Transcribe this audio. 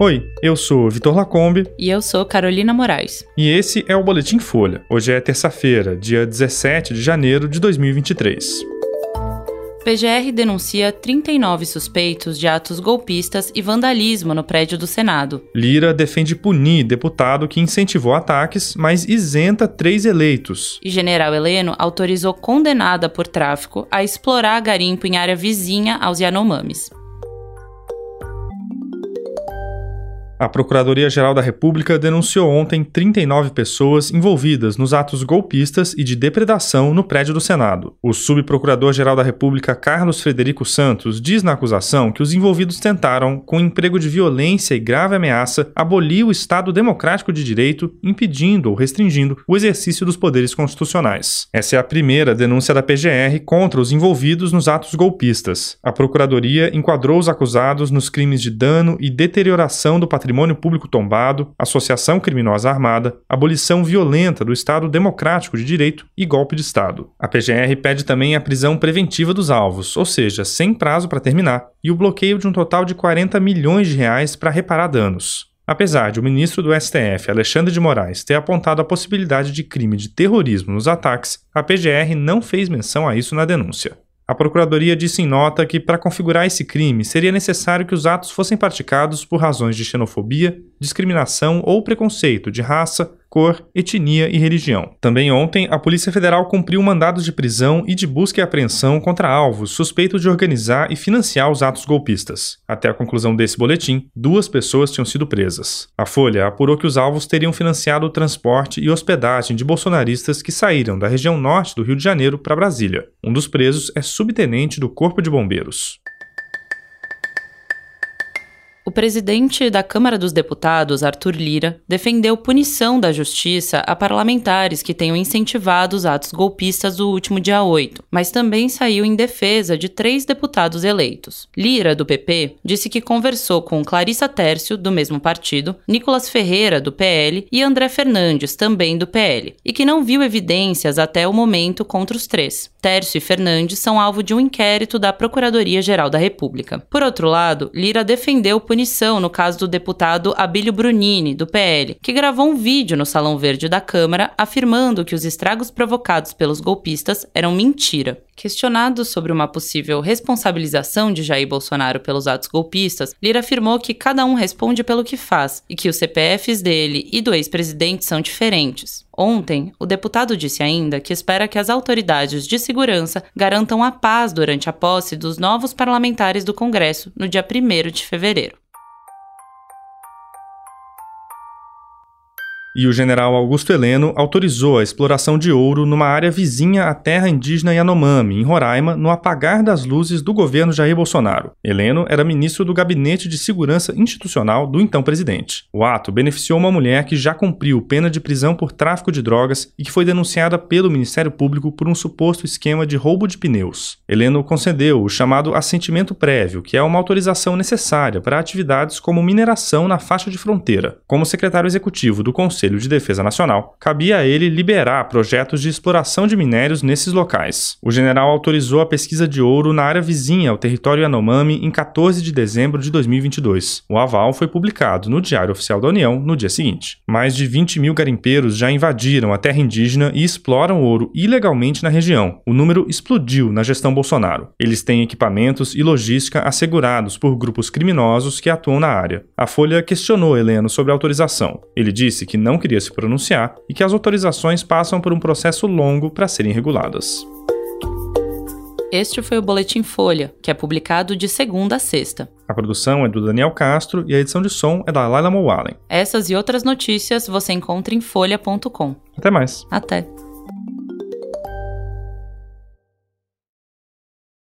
Oi, eu sou Vitor Lacombe. E eu sou Carolina Moraes. E esse é o Boletim Folha. Hoje é terça-feira, dia 17 de janeiro de 2023. PGR denuncia 39 suspeitos de atos golpistas e vandalismo no prédio do Senado. Lira defende punir deputado que incentivou ataques, mas isenta três eleitos. E General Heleno autorizou condenada por tráfico a explorar garimpo em área vizinha aos Yanomamis. A Procuradoria-Geral da República denunciou ontem 39 pessoas envolvidas nos atos golpistas e de depredação no prédio do Senado. O subprocurador-geral da República, Carlos Frederico Santos, diz na acusação que os envolvidos tentaram, com emprego de violência e grave ameaça, abolir o Estado democrático de direito, impedindo ou restringindo o exercício dos poderes constitucionais. Essa é a primeira denúncia da PGR contra os envolvidos nos atos golpistas. A Procuradoria enquadrou os acusados nos crimes de dano e deterioração do patrimônio patrimônio público tombado, associação criminosa armada, abolição violenta do Estado democrático de direito e golpe de Estado. A PGR pede também a prisão preventiva dos alvos, ou seja, sem prazo para terminar, e o bloqueio de um total de 40 milhões de reais para reparar danos. Apesar de o ministro do STF, Alexandre de Moraes, ter apontado a possibilidade de crime de terrorismo nos ataques, a PGR não fez menção a isso na denúncia. A Procuradoria disse em nota que, para configurar esse crime, seria necessário que os atos fossem praticados por razões de xenofobia, discriminação ou preconceito de raça, cor, etnia e religião. Também ontem, a Polícia Federal cumpriu mandados de prisão e de busca e apreensão contra alvos suspeitos de organizar e financiar os atos golpistas. Até a conclusão desse boletim, duas pessoas tinham sido presas. A Folha apurou que os alvos teriam financiado o transporte e hospedagem de bolsonaristas que saíram da região norte do Rio de Janeiro para Brasília. Um dos presos é subtenente do Corpo de Bombeiros. O presidente da Câmara dos Deputados, Arthur Lira, defendeu punição da justiça a parlamentares que tenham incentivado os atos golpistas do último dia 8, mas também saiu em defesa de três deputados eleitos. Lira, do PP, disse que conversou com Clarissa Tércio, do mesmo partido, Nicolas Ferreira, do PL, e André Fernandes, também do PL, e que não viu evidências até o momento contra os três. Tércio e Fernandes são alvo de um inquérito da Procuradoria-Geral da República. Por outro lado, Lira defendeu punição punição no caso do deputado Abílio Brunini, do PL, que gravou um vídeo no Salão Verde da Câmara afirmando que os estragos provocados pelos golpistas eram mentira. Questionado sobre uma possível responsabilização de Jair Bolsonaro pelos atos golpistas, Lira afirmou que cada um responde pelo que faz e que os CPFs dele e do ex-presidente são diferentes. Ontem, o deputado disse ainda que espera que as autoridades de segurança garantam a paz durante a posse dos novos parlamentares do Congresso no dia 1 de fevereiro. E o general Augusto Heleno autorizou a exploração de ouro numa área vizinha à terra indígena Yanomami, em Roraima, no apagar das luzes do governo Jair Bolsonaro. Heleno era ministro do Gabinete de Segurança Institucional do então presidente. O ato beneficiou uma mulher que já cumpriu pena de prisão por tráfico de drogas e que foi denunciada pelo Ministério Público por um suposto esquema de roubo de pneus. Heleno concedeu o chamado assentimento prévio, que é uma autorização necessária para atividades como mineração na faixa de fronteira. Como secretário executivo do Conselho Conselho de Defesa Nacional, cabia a ele liberar projetos de exploração de minérios nesses locais. O general autorizou a pesquisa de ouro na área vizinha ao território Yanomami em 14 de dezembro de 2022. O aval foi publicado no Diário Oficial da União no dia seguinte. Mais de 20 mil garimpeiros já invadiram a terra indígena e exploram ouro ilegalmente na região. O número explodiu na gestão Bolsonaro. Eles têm equipamentos e logística assegurados por grupos criminosos que atuam na área. A Folha questionou Heleno sobre a autorização. Ele disse que não queria se pronunciar e que as autorizações passam por um processo longo para serem reguladas. Este foi o Boletim Folha, que é publicado de segunda a sexta. A produção é do Daniel Castro e a edição de som é da Laila Mowallen. Essas e outras notícias você encontra em folha.com. Até mais. Até.